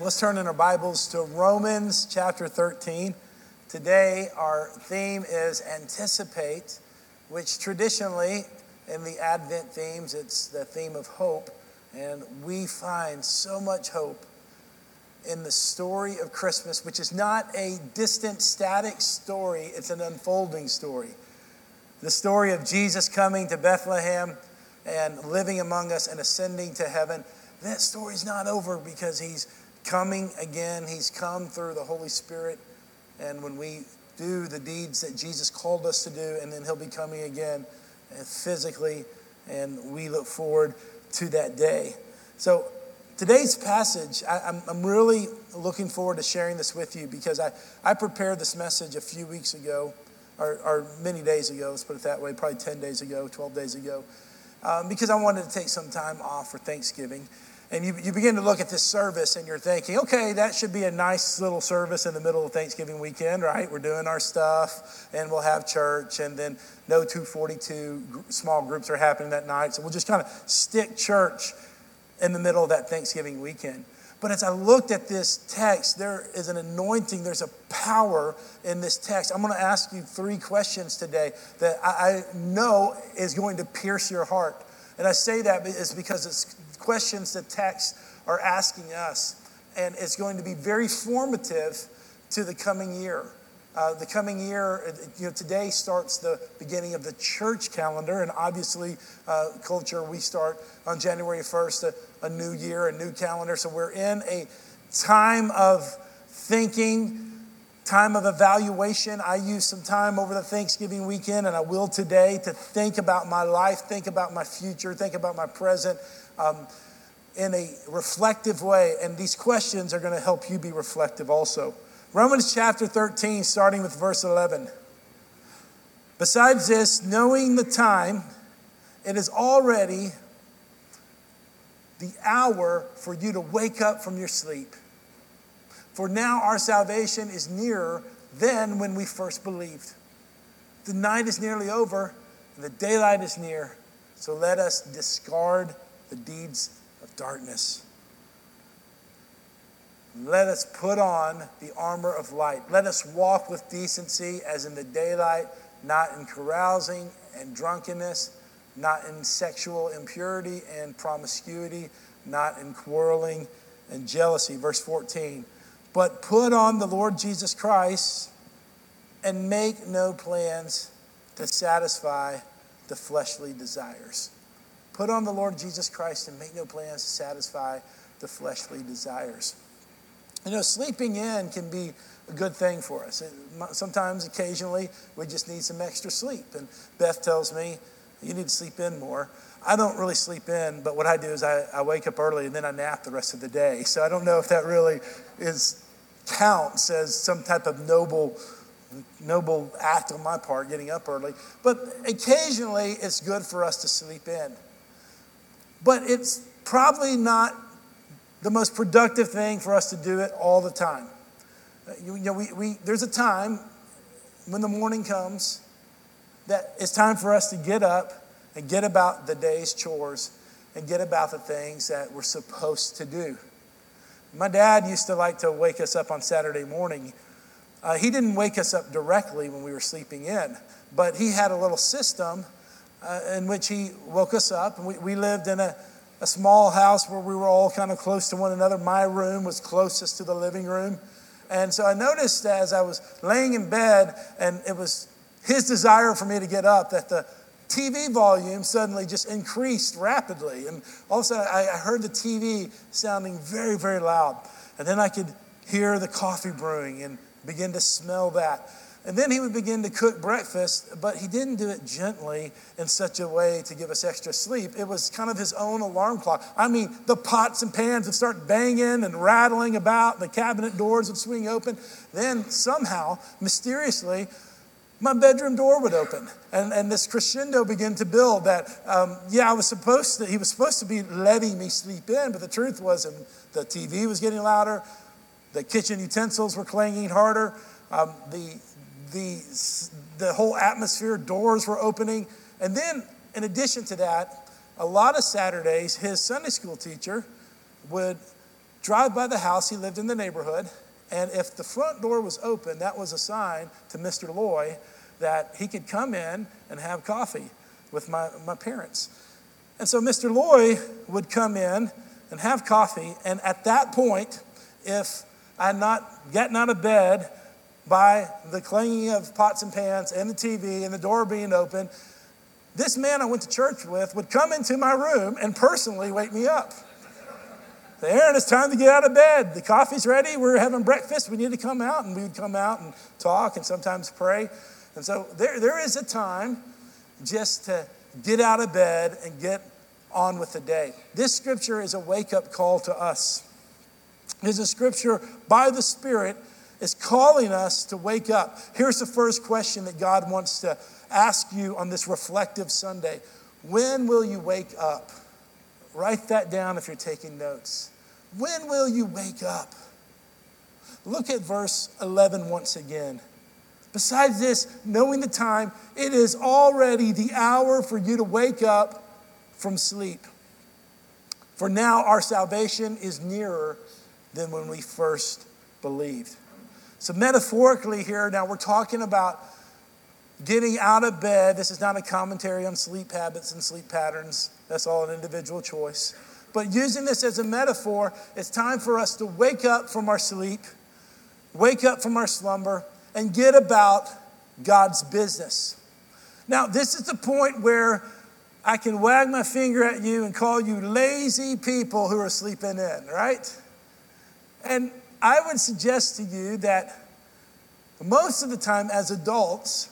Let's turn in our Bibles to Romans chapter 13. Today, our theme is anticipate, which traditionally in the Advent themes, it's the theme of hope. And we find so much hope in the story of Christmas, which is not a distant, static story, it's an unfolding story. The story of Jesus coming to Bethlehem and living among us and ascending to heaven. That story's not over because he's coming again. He's come through the Holy Spirit. And when we do the deeds that Jesus called us to do, and then He'll be coming again uh, physically, and we look forward to that day. So, today's passage, I, am really looking forward to sharing this with you because I, I prepared this message a few weeks ago, or, or many days ago, let's put it that way, probably 10 days ago, 12 days ago, um, because I wanted to take some time off for Thanksgiving and you, you begin to look at this service and you're thinking, okay, that should be a nice little service in the middle of Thanksgiving weekend, right? We're doing our stuff and we'll have church, and then no 242 small groups are happening that night. So we'll just kind of stick church in the middle of that Thanksgiving weekend. But as I looked at this text, there is an anointing, there's a power in this text. I'm going to ask you three questions today that I know is going to pierce your heart. And I say that is because it's questions that texts are asking us. And it's going to be very formative to the coming year. Uh, the coming year, you know, today starts the beginning of the church calendar, and obviously, uh, culture, we start on January 1st, a, a new year, a new calendar. So we're in a time of thinking, time of evaluation. I used some time over the Thanksgiving weekend, and I will today, to think about my life, think about my future, think about my present, um, in a reflective way. And these questions are going to help you be reflective also. Romans chapter 13, starting with verse 11. Besides this, knowing the time, it is already the hour for you to wake up from your sleep. For now our salvation is nearer than when we first believed. The night is nearly over, and the daylight is near. So let us discard the deeds of darkness. Let us put on the armor of light. Let us walk with decency as in the daylight, not in carousing and drunkenness, not in sexual impurity and promiscuity, not in quarreling and jealousy. Verse 14. But put on the Lord Jesus Christ and make no plans to satisfy the fleshly desires. Put on the Lord Jesus Christ and make no plans to satisfy the fleshly desires. You know, sleeping in can be a good thing for us. Sometimes, occasionally, we just need some extra sleep. And Beth tells me, you need to sleep in more. I don't really sleep in, but what I do is I, I wake up early and then I nap the rest of the day. So I don't know if that really is counts as some type of noble noble act on my part getting up early but occasionally it's good for us to sleep in but it's probably not the most productive thing for us to do it all the time. You, know, we, we, there's a time when the morning comes that it's time for us to get up and get about the day's chores and get about the things that we're supposed to do. My dad used to like to wake us up on Saturday morning. Uh, he didn't wake us up directly when we were sleeping in, but he had a little system uh, in which he woke us up. We, we lived in a, a small house where we were all kind of close to one another. My room was closest to the living room. And so I noticed as I was laying in bed, and it was his desire for me to get up, that the TV volume suddenly just increased rapidly. And all of a sudden, I heard the TV sounding very, very loud. And then I could hear the coffee brewing and begin to smell that. And then he would begin to cook breakfast, but he didn't do it gently in such a way to give us extra sleep. It was kind of his own alarm clock. I mean, the pots and pans would start banging and rattling about, the cabinet doors would swing open. Then somehow, mysteriously, my bedroom door would open and, and this crescendo began to build that um, yeah i was supposed to he was supposed to be letting me sleep in but the truth was the tv was getting louder the kitchen utensils were clanging harder um, the the, the whole atmosphere, doors were opening. And then, in addition to that, a lot of Saturdays, his Sunday school teacher would drive by the house. He lived in the neighborhood. And if the front door was open, that was a sign to Mr. Loy that he could come in and have coffee with my, my parents. And so Mr. Loy would come in and have coffee. And at that point, if I had not gotten out of bed by the clanging of pots and pans and the TV and the door being open, this man I went to church with would come into my room and personally wake me up. Say, Aaron, it's time to get out of bed. The coffee's ready. We're having breakfast. We need to come out. And we would come out and talk and sometimes pray. And so there, there is a time just to get out of bed and get on with the day. This scripture is a wake up call to us. It is a scripture by the Spirit is calling us to wake up. Here's the first question that God wants to ask you on this reflective Sunday When will you wake up? Write that down if you're taking notes. When will you wake up? Look at verse 11 once again. Besides this, knowing the time, it is already the hour for you to wake up from sleep. For now our salvation is nearer than when we first believed. So, metaphorically, here, now we're talking about getting out of bed. This is not a commentary on sleep habits and sleep patterns, that's all an individual choice. But using this as a metaphor, it's time for us to wake up from our sleep, wake up from our slumber, and get about God's business. Now, this is the point where I can wag my finger at you and call you lazy people who are sleeping in, right? And I would suggest to you that most of the time as adults,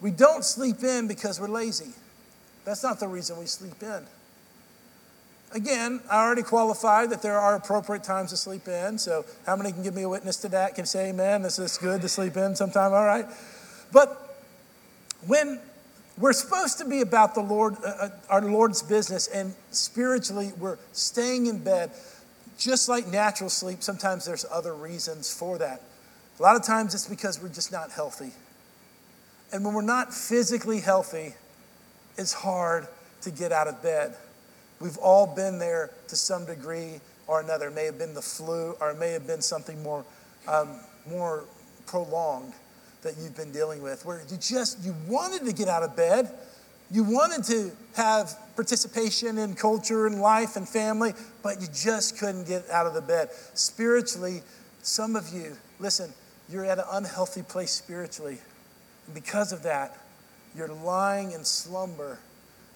we don't sleep in because we're lazy. That's not the reason we sleep in. Again, I already qualified that there are appropriate times to sleep in. So, how many can give me a witness to that? Can say, amen, this is good to sleep in sometime, all right? But when we're supposed to be about the Lord, uh, uh our Lord's business, and spiritually, we're staying in bed. Just like natural sleep, sometimes there's other reasons for that. A lot of times it's because we're just not healthy. And when we're not physically healthy, it's hard to get out of bed. We've all been there to some degree or another. It may have been the flu, or it may have been something more, um, more prolonged that you've been dealing with, where you just you wanted to get out of bed, you wanted to have participation in culture and life and family, but you just couldn't get out of the bed. Spiritually, some of you, listen, you're at an unhealthy place spiritually. And because of that, you're lying in slumber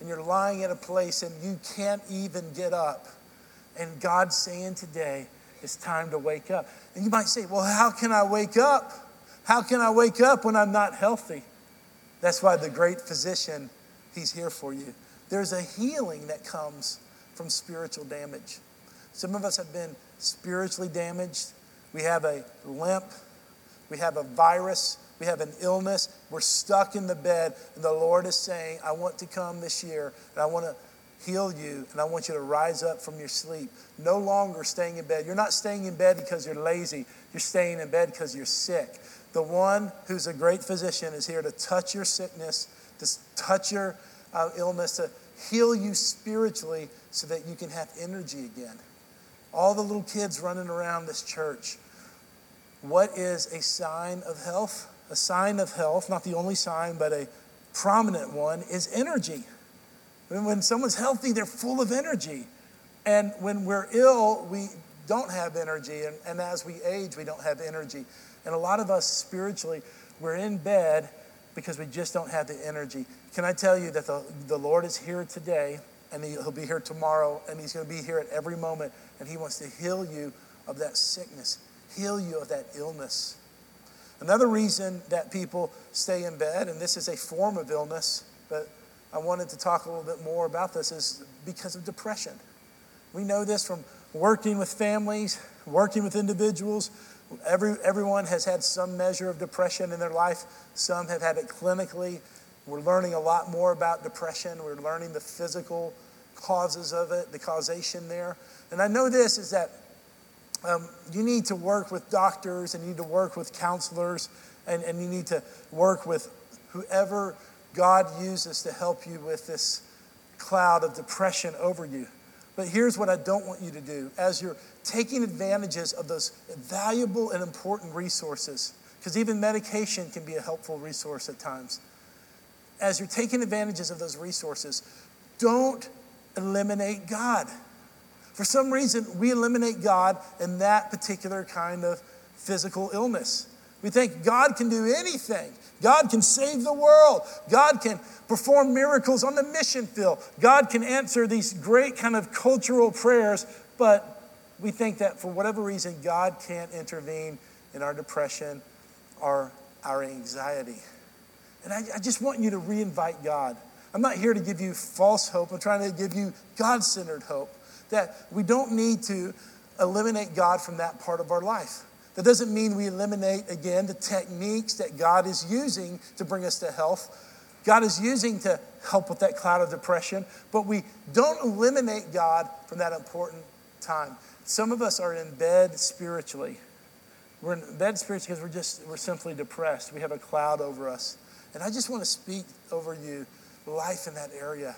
and you're lying at a place and you can't even get up. And God's saying today, it's time to wake up. And you might say, well, how can I wake up? How can I wake up when I'm not healthy? That's why the great physician, he's here for you. There's a healing that comes from spiritual damage. Some of us have been spiritually damaged. We have a limp, we have a virus, we have an illness, we're stuck in the bed, and the Lord is saying, I want to come this year and I want to heal you and I want you to rise up from your sleep. No longer staying in bed. You're not staying in bed because you're lazy, you're staying in bed because you're sick. The one who's a great physician is here to touch your sickness, to touch your uh, illness, to heal you spiritually so that you can have energy again. All the little kids running around this church. What is a sign of health? A sign of health, not the only sign, but a prominent one, is energy. When someone's healthy, they're full of energy. And when we're ill, we don't have energy. And, and as we age, we don't have energy. And a lot of us spiritually, we're in bed because we just don't have the energy. Can I tell you that the, the Lord is here today and he, will be here tomorrow and he's going to be here at every moment and he wants to heal you of that sickness, heal you of that illness. Another reason that people stay in bed, and this is a form of illness, but I wanted to talk a little bit more about this, is because of depression. We know this from working with families, working with individuals. Every, everyone has had some measure of depression in their life, some have had it clinically. We're learning a lot more about depression. We're learning the physical causes of it, the causation there. And I know this is that um, you need to work with doctors and you need to work with counselors and, and you need to work with whoever God uses to help you with this cloud of depression over you. But here's what I don't want you to do as you're taking advantages of those valuable and important resources, because even medication can be a helpful resource at times. As you're taking advantages of those resources, don't eliminate God. For some reason, we eliminate God in that particular kind of physical illness. We think God can do anything. God can save the world. God can perform miracles on the mission field. God can answer these great kind of cultural prayers, but we think that for whatever reason, God can't intervene in our depression or our anxiety. And I, I just want you to reinvite God. I'm not here to give you false hope. I'm trying to give you God centered hope that we don't need to eliminate God from that part of our life. That doesn't mean we eliminate, again, the techniques that God is using to bring us to health. God is using to help with that cloud of depression, but we don't eliminate God from that important time. Some of us are in bed spiritually. We're in bed spiritually because we're just, we're simply depressed. We have a cloud over us. And I just want to speak over you life in that area.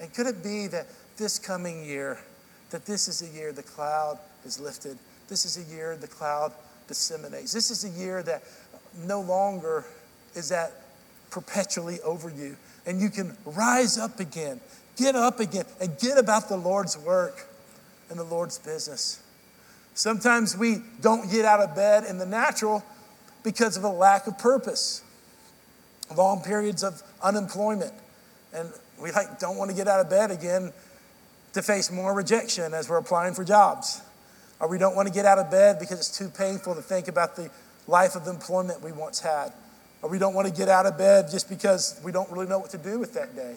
And could it be that this coming year, that this is a year the cloud is lifted? This is a year the cloud disseminates. This is a year that no longer is that perpetually over you. And you can rise up again, get up again, and get about the Lord's work and the Lord's business. Sometimes we don't get out of bed in the natural because of a lack of purpose, long periods of unemployment. And we like don't want to get out of bed again to face more rejection as we're applying for jobs or we don't want to get out of bed because it's too painful to think about the life of employment we once had, or we don't want to get out of bed just because we don't really know what to do with that day.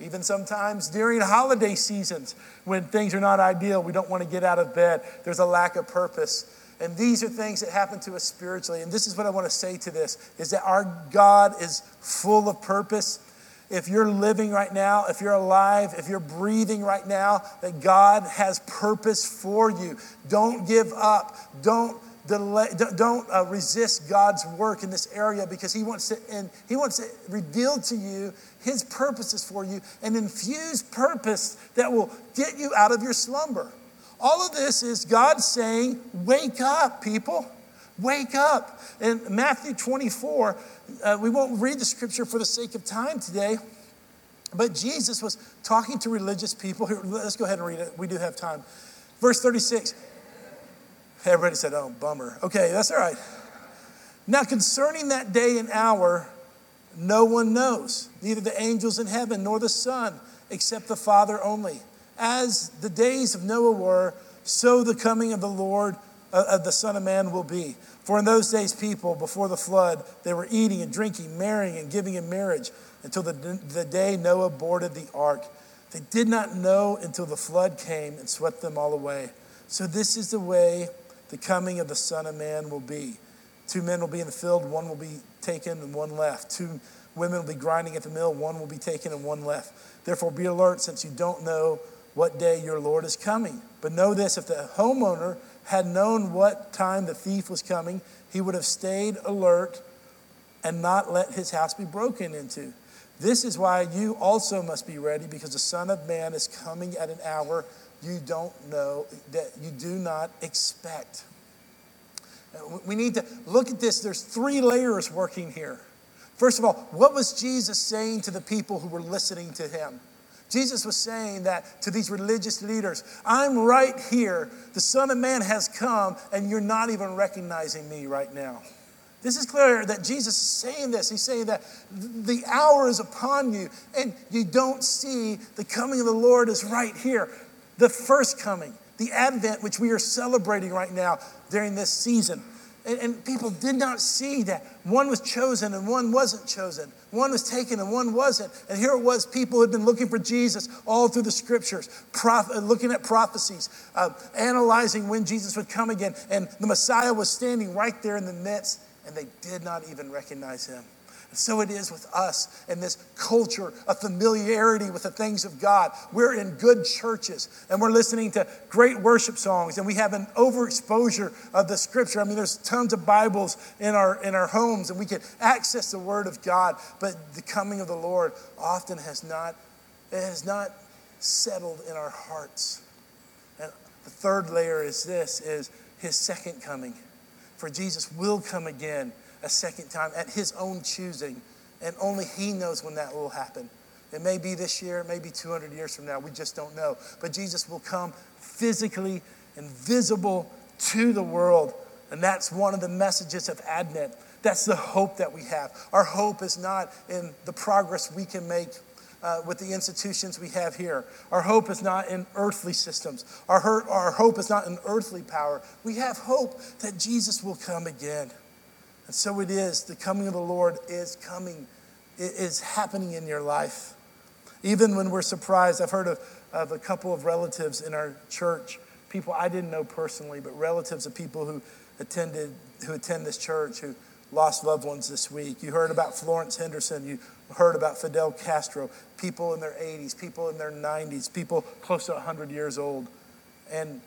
Even sometimes during holiday seasons, when things are not ideal, we don't want to get out of bed. There's a lack of purpose. And these are things that happen to us spiritually. And this is what I want to say to this is that our God is full of purpose if you're living right now, if you're alive, if you're breathing right now, that God has purpose for you. Don't give up. Don't delay, don't uh, resist God's work in this area because He wants to and He wants to reveal to you His purposes for you and infuse purpose that will get you out of your slumber. All of this is God saying, "Wake up, people." Wake up. In Matthew 24, uh, we won't read the scripture for the sake of time today, but Jesus was talking to religious people. Here, let's go ahead and read it. We do have time. Verse 36. Everybody said, oh, bummer. Okay, that's all right. Now, concerning that day and hour, no one knows, neither the angels in heaven nor the Son, except the Father only. As the days of Noah were, so the coming of the Lord of the Son of Man will be. For in those days, people, before the flood, they were eating and drinking, marrying and giving in marriage until the, the day Noah boarded the ark. They did not know until the flood came and swept them all away. So, this is the way the coming of the Son of Man will be. Two men will be in the field, one will be taken and one left. Two women will be grinding at the mill, one will be taken and one left. Therefore, be alert since you don't know what day your Lord is coming. But know this if the homeowner had known what time the thief was coming, he would have stayed alert and not let his house be broken into. This is why you also must be ready because the Son of Man is coming at an hour you don't know, that you do not expect. We need to look at this. There's three layers working here. First of all, what was Jesus saying to the people who were listening to him? Jesus was saying that to these religious leaders I'm right here. The Son of Man has come, and you're not even recognizing me right now. This is clear that Jesus is saying this. He's saying that the hour is upon you, and you don't see the coming of the Lord is right here. The first coming, the Advent, which we are celebrating right now during this season. And, and, people did not see that one was chosen and one wasn't chosen. One was taken and one wasn't. And here it was people had been looking for Jesus all through the scriptures, prof- uh, looking at prophecies, uh, analyzing when Jesus would come again. And the Messiah was standing right there in the midst, and they did not even recognize him. And so it is with us in this culture of familiarity with the things of God. We're in good churches and we're listening to great worship songs and we have an overexposure of the scripture. I mean, there's tons of Bibles in our in our homes and we can access the word of God, but the coming of the Lord often has not it has not settled in our hearts. And the third layer is this is his second coming. For Jesus will come again a second time at his own choosing, and only he knows when that will happen. It may be this year, it may be 200 years from now. We just don't know. But Jesus will come physically and visible to the world. And that's one of the messages of Advent. That's the hope that we have. Our hope is not in the progress we can make uh, with the institutions we have here. Our hope is not in earthly systems. Our, hurt, our hope is not in earthly power. We have hope that Jesus will come again. And so it is. The coming of the Lord is coming, it is happening in your life. Even when we're surprised, I've heard of, of a couple of relatives in our church, people I didn't know personally, but relatives of people who attended, who attend this church, who lost loved ones this week. You heard about Florence Henderson. You heard about Fidel Castro, people in their 80s, people in their 90s, people close to 100 years old. And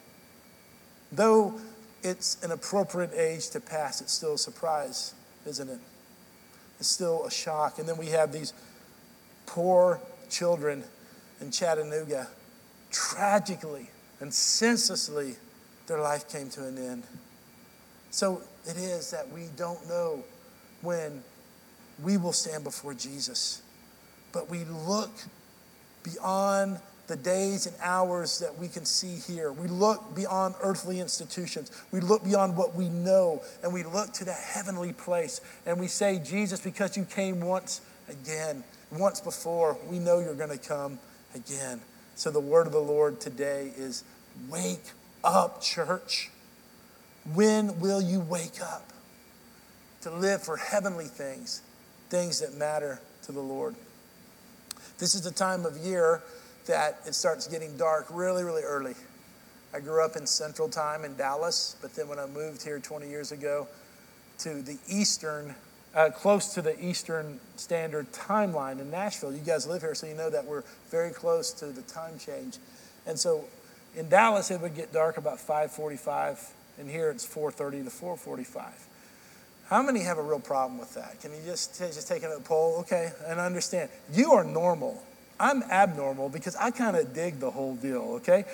though it's an appropriate age to pass, it's still a surprise, isn't it? It's still a shock. And then we have these poor children in Chattanooga. Tragically and senselessly, their life came to an end. So it is that we don't know when we will stand before Jesus. But we look beyond the days and hours that we can see here. We look beyond earthly institutions. We look beyond what we know, and we look to the heavenly place. And we say, Jesus, because you came once again, once before, we know you're going to come again. So the word of the Lord today is wake up, church. When will you wake up to live for heavenly things, things that matter to the Lord? This is the time of year that it starts getting dark really, really early. I grew up in Central Time in Dallas, but then when I moved here 20 years ago to the Eastern, uh, close to the Eastern Standard Timeline in Nashville, you guys live here, so you know that we're very close to the time change. And so in Dallas, it would get dark about 5:45 and here it's 4.30 to 4.45 how many have a real problem with that? Can you just, just take a poll? Okay and understand. You are normal i'm abnormal because i kind of dig the whole deal okay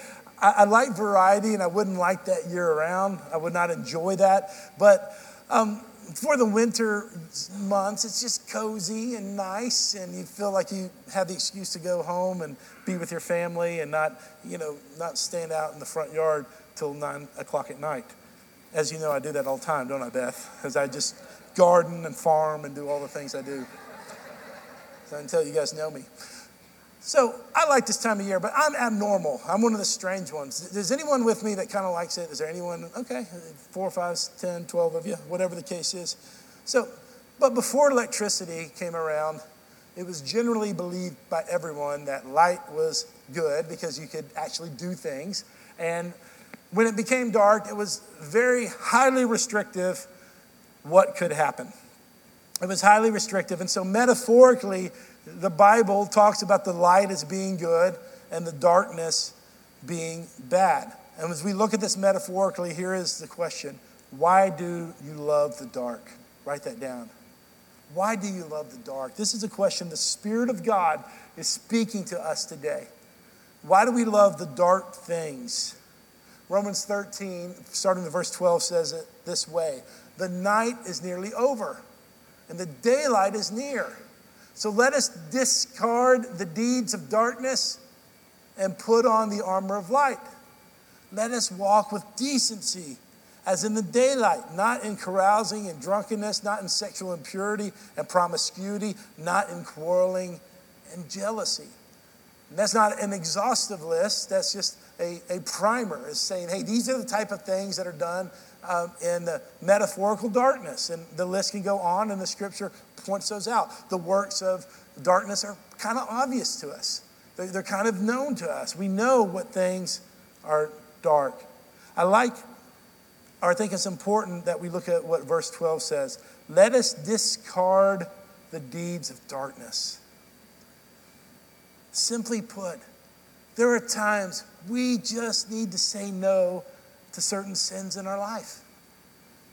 I, I, like variety and i wouldn't like that year around i would not enjoy that but um, for the winter months, it's just cozy and nice, and you feel like you have the excuse to go home and be with your family and not, you know, not stand out in the front yard till nine o'clock at night. As you know, I do that all the time, don't I, Beth? As I just garden and farm and do all the things I do. So until you guys know me. So I like this time of year, but I'm abnormal. I'm one of the strange ones. Is anyone with me that kind of likes it? Is there anyone? Okay, four, five, ten, twelve of you, whatever the case is. So, but before electricity came around, it was generally believed by everyone that light was good because you could actually do things. And when it became dark, it was very highly restrictive what could happen. It was highly restrictive. And so, metaphorically, the Bible talks about the light as being good and the darkness being bad. And as we look at this metaphorically, here is the question Why do you love the dark? Write that down. Why do you love the dark? This is a question the Spirit of God is speaking to us today. Why do we love the dark things? Romans 13, starting with verse 12, says it this way The night is nearly over, and the daylight is near. So let us discard the deeds of darkness and put on the armor of light. Let us walk with decency as in the daylight, not in carousing and drunkenness, not in sexual impurity and promiscuity, not in quarreling and jealousy. And that's not an exhaustive list, that's just a, a primer. It's saying, hey, these are the type of things that are done um, in the metaphorical darkness. And the list can go on, and the scripture points those out. The works of darkness are kind of obvious to us, they're, they're kind of known to us. We know what things are dark. I like, or I think it's important that we look at what verse 12 says. Let us discard the deeds of darkness. Simply put, there are times we just need to say no to certain sins in our life.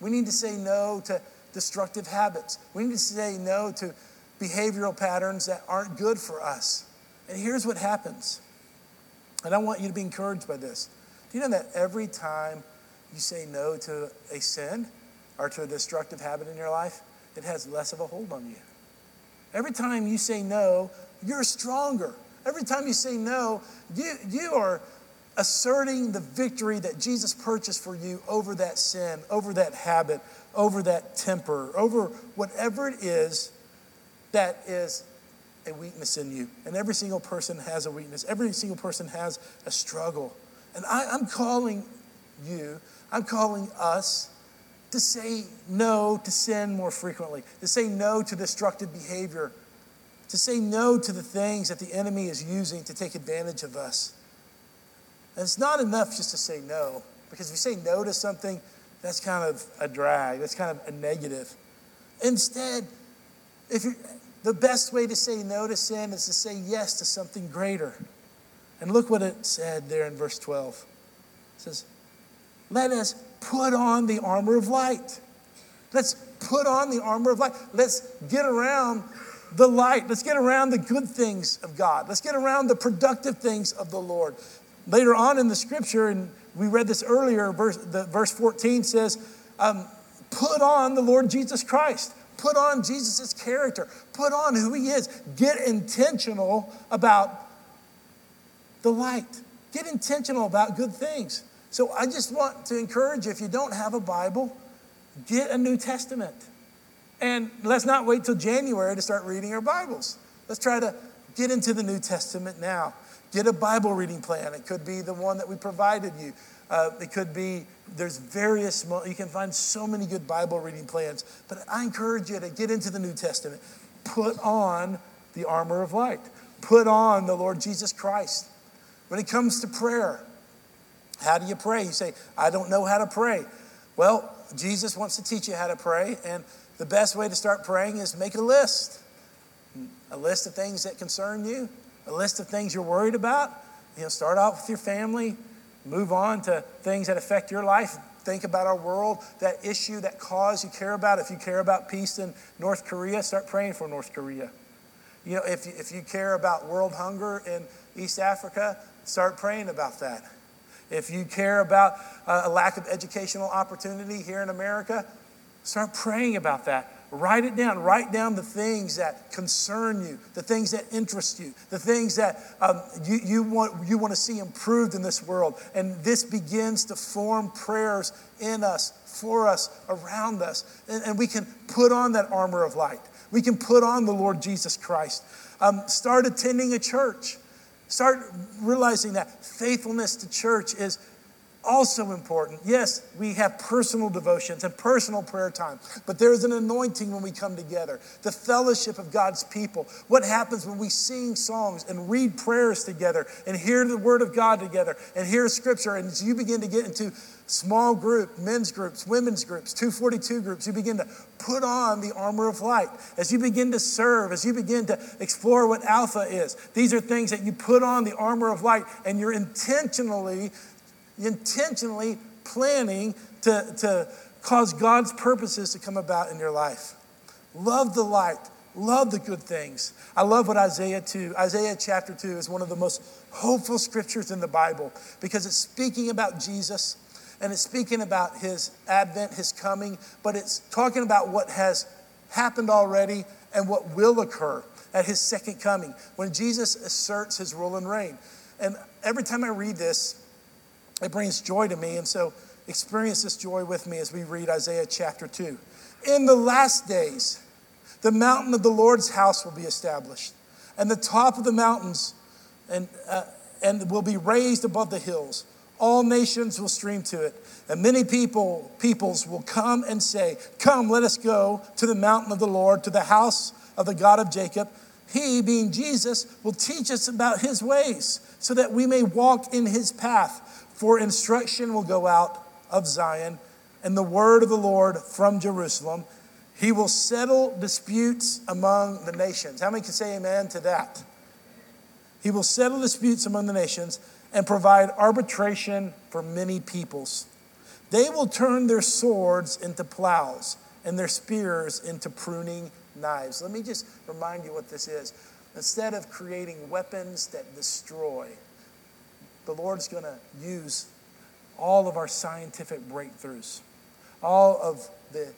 We need to say no to destructive habits. We need to say no to behavioral patterns that aren't good for us. And here's what happens. And I want you to be encouraged by this. Do you know that every time you say no to a sin or to a destructive habit in your life, it has less of a hold on you? Every time you say no, you're stronger. Every time you say no, you, you are asserting the victory that Jesus purchased for you over that sin, over that habit, over that temper, over whatever it is that is a weakness in you. And every single person has a weakness, every single person has a struggle. And I, I'm calling you, I'm calling us to say no to sin more frequently, to say no to destructive behavior, to say no to the things that the enemy is using to take advantage of us. And it's not enough just to say no, because if you say no to something, that's kind of a drag, that's kind of a negative. Instead, if you the best way to say no to sin is to say yes to something greater. And look what it said there in verse 12. It says, Let us put on the armor of light. Let's put on the armor of light. Let's get around the light. Let's get around the good things of God. Let's get around the productive things of the Lord. Later on in the scripture, and we read this earlier, verse, the, verse 14 says, um, Put on the Lord Jesus Christ. Put on Jesus' character. Put on who he is. Get intentional about the light. Get intentional about good things. So I just want to encourage you if you don't have a Bible, get a New Testament. And let's not wait till January to start reading our Bibles. Let's try to get into the New Testament now. Get a Bible reading plan. It could be the one that we provided you. Uh, it could be, there's various, you can find so many good Bible reading plans. But I encourage you to get into the New Testament. Put on the armor of light, put on the Lord Jesus Christ. When it comes to prayer, how do you pray? You say, I don't know how to pray. Well, Jesus wants to teach you how to pray, and the best way to start praying is make a list. A list of things that concern you, a list of things you're worried about. You know, start off with your family, move on to things that affect your life. Think about our world, that issue, that cause you care about. If you care about peace in North Korea, start praying for North Korea. You know, if if you care about world hunger in East Africa, start praying about that. If you care about uh, a lack of educational opportunity here in America, start praying about that. Write it down. Write down the things that concern you, the things that interest you, the things that um, you, you, want, you want to see improved in this world. And this begins to form prayers in us, for us, around us. And, and we can put on that armor of light. We can put on the Lord Jesus Christ. Um, start attending a church. Start realizing that faithfulness to church is also important. Yes, we have personal devotions and personal prayer time, but there is an anointing when we come together. The fellowship of God's people. What happens when we sing songs and read prayers together and hear the word of God together and hear scripture and as you begin to get into small group, men's groups, women's groups, 242 groups, you begin to put on the armor of light. As you begin to serve, as you begin to explore what alpha is, these are things that you put on the armor of light and you're intentionally intentionally planning to, to cause God's purposes to come about in your life. Love the light. Love the good things. I love what Isaiah 2, Isaiah chapter 2 is one of the most hopeful scriptures in the Bible because it's speaking about Jesus and it's speaking about his advent, his coming, but it's talking about what has happened already and what will occur at his second coming when Jesus asserts his rule and reign. And every time I read this, it brings joy to me. And so experience this joy with me as we read Isaiah chapter 2. In the last days, the mountain of the Lord's house will be established, and the top of the mountains and, uh, and will be raised above the hills. All nations will stream to it, and many people, peoples will come and say, Come, let us go to the mountain of the Lord, to the house of the God of Jacob. He, being Jesus, will teach us about his ways, so that we may walk in his path. For instruction will go out of Zion, and the word of the Lord from Jerusalem. He will settle disputes among the nations. How many can say amen to that? He will settle disputes among the nations and provide arbitration for many peoples. They will turn their swords into plows and their spears into pruning knives. Let me just remind you what this is. Instead of creating weapons that destroy, the Lord's going to use all of our scientific breakthroughs, all of the,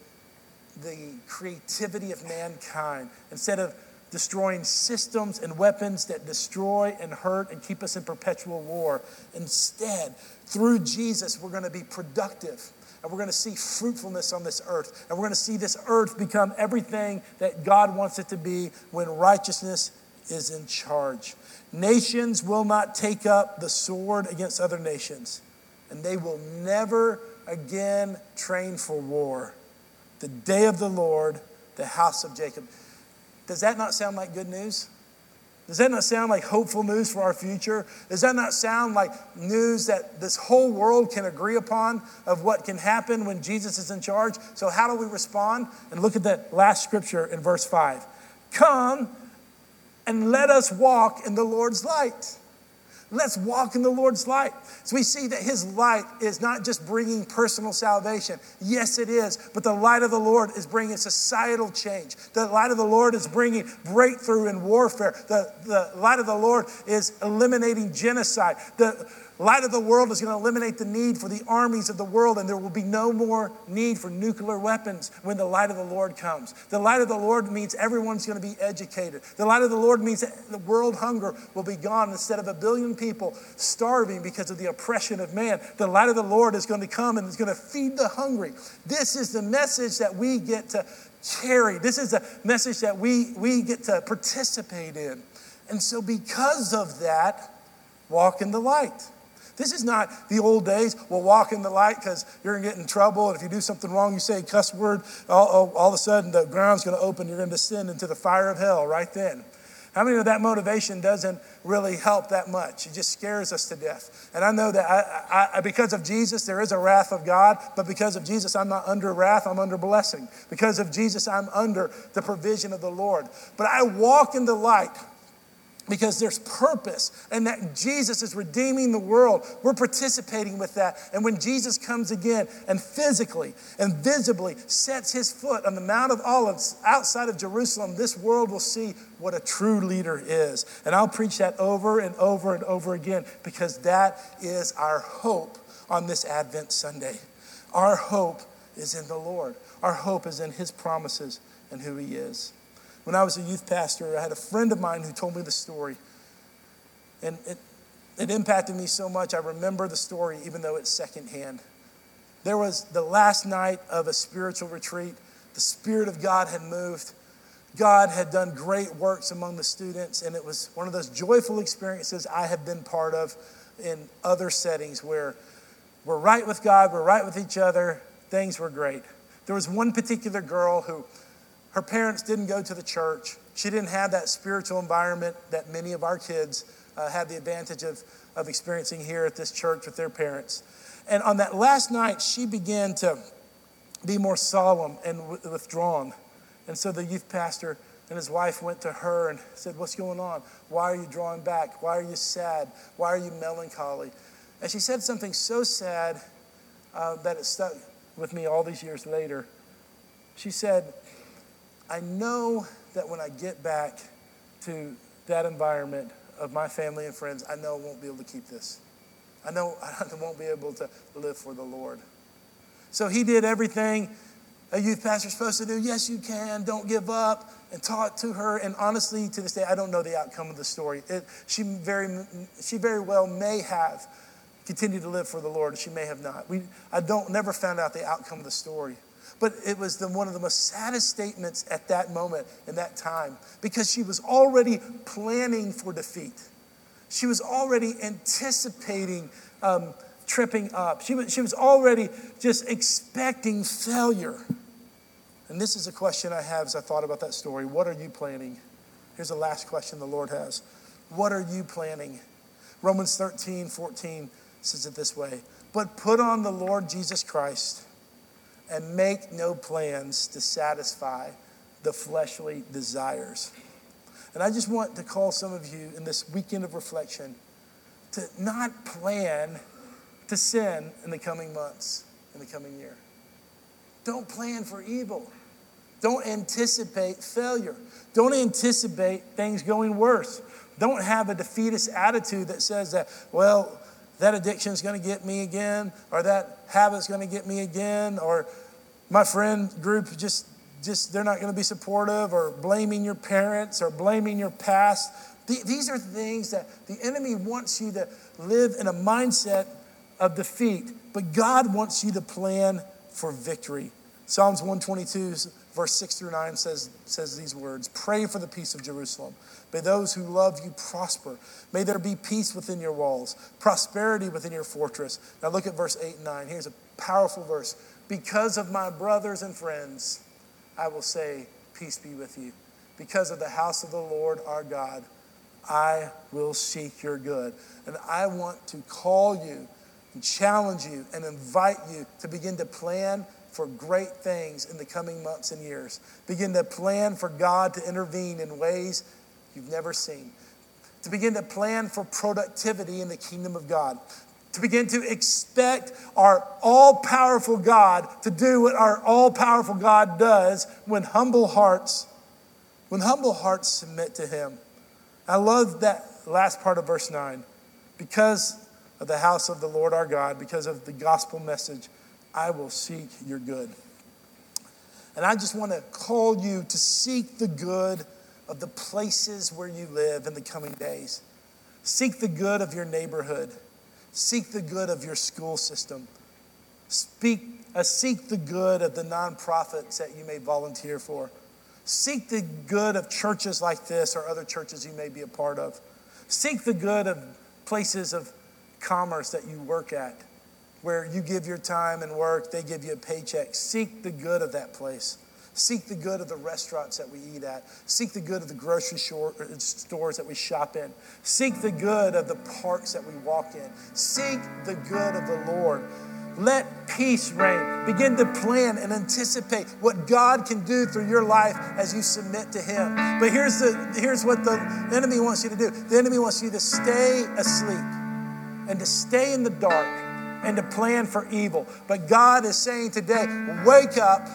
the creativity of mankind, instead of destroying systems and weapons that destroy and hurt and keep us in perpetual war. Instead, through Jesus, we're going to be productive and we're going to see fruitfulness on this earth. And we're going to see this earth become everything that God wants it to be when righteousness is in charge. Nations will not take up the sword against other nations, and they will never again train for war. The day of the Lord, the house of Jacob. Does that not sound like good news? Does that not sound like hopeful news for our future? Does that not sound like news that this whole world can agree upon of what can happen when Jesus is in charge? So, how do we respond? And look at that last scripture in verse 5. Come and let us walk in the Lord's light. Let's walk in the Lord's light. So we see that His light is not just bringing personal salvation. Yes, it is, but the light of the Lord is bringing societal change. The light of the Lord is bringing breakthrough in warfare. The, the light of the Lord is eliminating genocide. The, light of the world is going to eliminate the need for the armies of the world, and there will be no more need for nuclear weapons when the light of the Lord comes. The light of the Lord means everyone's going to be educated. The light of the Lord means that the world hunger will be gone instead of a billion people starving because of the oppression of man. The light of the Lord is going to come and is going to feed the hungry. This is the message that we get to carry. This is the message that we, we get to participate in. And so, because of that, walk in the light. This is not the old days. We'll walk in the light because you're going to get in trouble. And if you do something wrong, you say a cuss word, all, all of a sudden the ground's going to open. You're going to descend into the fire of hell right then. How many of that motivation doesn't really help that much? It just scares us to death. And I know that I, I, because of Jesus, there is a wrath of God, but because of Jesus, I'm not under wrath, I'm under blessing. Because of Jesus, I'm under the provision of the Lord. But I walk in the light because there's purpose and that Jesus is redeeming the world. We're participating with that. And when Jesus comes again and physically and visibly sets his foot on the Mount of Olives outside of Jerusalem, this world will see what a true leader is. And I'll preach that over and over and over again because that is our hope on this Advent Sunday. Our hope is in the Lord, our hope is in his promises and who he is. When I was a youth pastor, I had a friend of mine who told me the story. And it, it impacted me so much, I remember the story even though it's secondhand. There was the last night of a spiritual retreat. The Spirit of God had moved. God had done great works among the students, and it was one of those joyful experiences I have been part of in other settings where we're right with God, we're right with each other, things were great. There was one particular girl who her parents didn't go to the church. She didn't have that spiritual environment that many of our kids uh, have the advantage of, of experiencing here at this church with their parents. And on that last night, she began to be more solemn and withdrawn. And so the youth pastor and his wife went to her and said, What's going on? Why are you drawing back? Why are you sad? Why are you melancholy? And she said something so sad uh, that it stuck with me all these years later. She said, I know that when I get back to that environment of my family and friends, I know I won't be able to keep this. I know I won't be able to live for the Lord. So he did everything a youth pastor's supposed to do. Yes, you can. Don't give up. And taught to her. And honestly, to this day, I don't know the outcome of the story. It, she, very, she very well may have continued to live for the Lord. She may have not. We, I don't never found out the outcome of the story. But it was the, one of the most saddest statements at that moment in that time because she was already planning for defeat. She was already anticipating um, tripping up. She was, she was already just expecting failure. And this is a question I have as I thought about that story. What are you planning? Here's the last question the Lord has What are you planning? Romans 13, 14 says it this way But put on the Lord Jesus Christ and make no plans to satisfy the fleshly desires. And I just want to call some of you in this weekend of reflection to not plan to sin in the coming months, in the coming year. Don't plan for evil. Don't anticipate failure. Don't anticipate things going worse. Don't have a defeatist attitude that says that, well, that addiction is going to get me again, or that habit's going to get me again, or my friend group just just they're not going to be supportive, or blaming your parents, or blaming your past. These are things that the enemy wants you to live in a mindset of defeat, but God wants you to plan for victory. Psalms 122, verse 6 through 9 says, says these words Pray for the peace of Jerusalem. May those who love you prosper. May there be peace within your walls, prosperity within your fortress. Now look at verse 8 and 9. Here's a powerful verse. Because of my brothers and friends, I will say, Peace be with you. Because of the house of the Lord our God, I will seek your good. And I want to call you and challenge you and invite you to begin to plan for great things in the coming months and years. Begin to plan for God to intervene in ways you've never seen. To begin to plan for productivity in the kingdom of God. To begin to expect our all powerful God to do what our all powerful God does when humble hearts when humble hearts submit to him. I love that last part of verse 9. Because of the house of the Lord our God, because of the gospel message, I will seek your good. And I just want to call you to seek the good of the places where you live in the coming days. Seek the good of your neighborhood. Seek the good of your school system. Speak, uh, seek the good of the nonprofits that you may volunteer for. Seek the good of churches like this or other churches you may be a part of. Seek the good of places of commerce that you work at, where you give your time and work, they give you a paycheck. Seek the good of that place. Seek the good of the restaurants that we eat at. Seek the good of the grocery uh, stores that we shop in. Seek the good of the parks that we walk in. Seek the good of the Lord. Let peace reign. Begin to plan and anticipate what God can do through your life as you submit to Him. But here's, the, here's what the enemy wants you to do the enemy wants you to stay asleep and to stay in the dark and to plan for evil. But God is saying today, wake up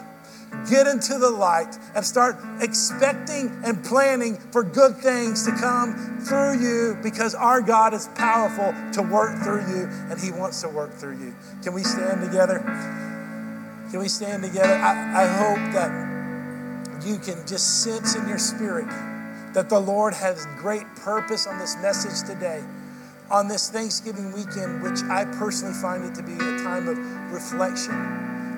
get into the light and start expecting and planning for good things to come through you because our God is powerful to work through you and He wants to work through you. Can we stand together? Can we stand together? I, I hope that you can just sense in your spirit that the Lord has great purpose on this message today on this Thanksgiving weekend, which I personally find it to be a time of reflection,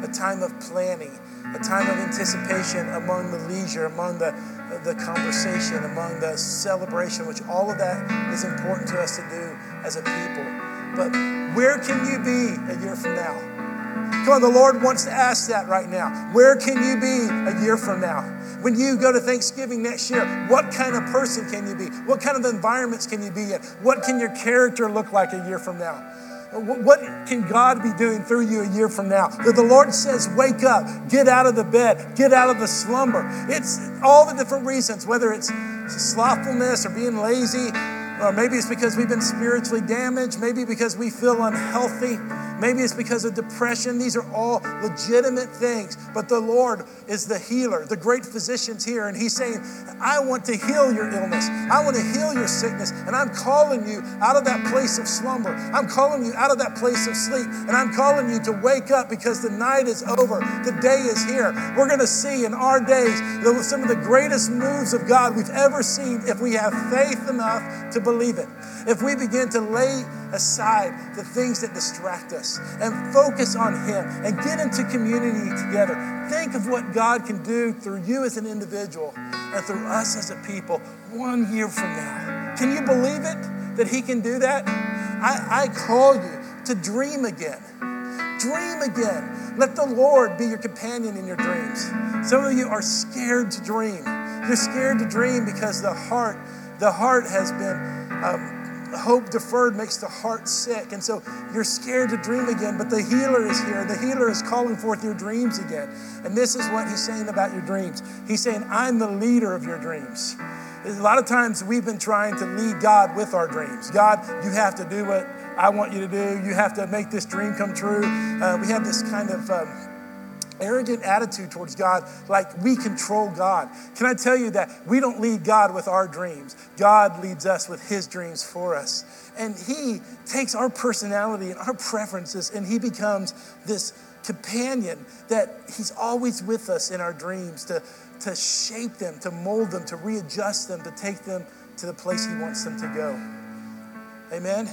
a time of planning, a time of anticipation among the leisure, among the, the conversation, among the celebration, which all of that is important to us to do as a people. But where can you be a year from now? Come on, the Lord wants to ask that right now. Where can you be a year from now? When you go to Thanksgiving next year, what kind of person can you be? What kind of environments can you be in? What can your character look like a year from now? What can God be doing through you a year from now? That the Lord says, wake up, get out of the bed, get out of the slumber. It's all the different reasons, whether it's slothfulness or being lazy, or maybe it's because we've been spiritually damaged, maybe because we feel unhealthy. Maybe it's because of depression. These are all legitimate things. But the Lord is the healer, the great physician's here. And He's saying, I want to heal your illness. I want to heal your sickness. And I'm calling you out of that place of slumber. I'm calling you out of that place of sleep. And I'm calling you to wake up because the night is over. The day is here. We're going to see in our days some of the greatest moves of God we've ever seen if we have faith enough to believe it. If we begin to lay aside the things that distract us and focus on Him and get into community together. Think of what God can do through you as an individual and through us as a people one year from now. Can you believe it that He can do that? I, I call you to dream again. Dream again. Let the Lord be your companion in your dreams. Some of you are scared to dream. You're scared to dream because the heart, the heart has been um, hope deferred makes the heart sick. And so you're scared to dream again, but the healer is here. The healer is calling forth your dreams again. And this is what he's saying about your dreams. He's saying, I'm the leader of your dreams. A lot of times we've been trying to lead God with our dreams. God, you have to do what I want you to do. You have to make this dream come true. Uh, we have this kind of. Um, arrogant attitude towards God, like we control God. Can I tell you that we don't lead God with our dreams? God leads us with His dreams for us. And He takes our personality and our preferences and He becomes this companion that He's always with us in our dreams to, to shape them, to mold them, to readjust them, to take them to the place He wants them to go. Amen.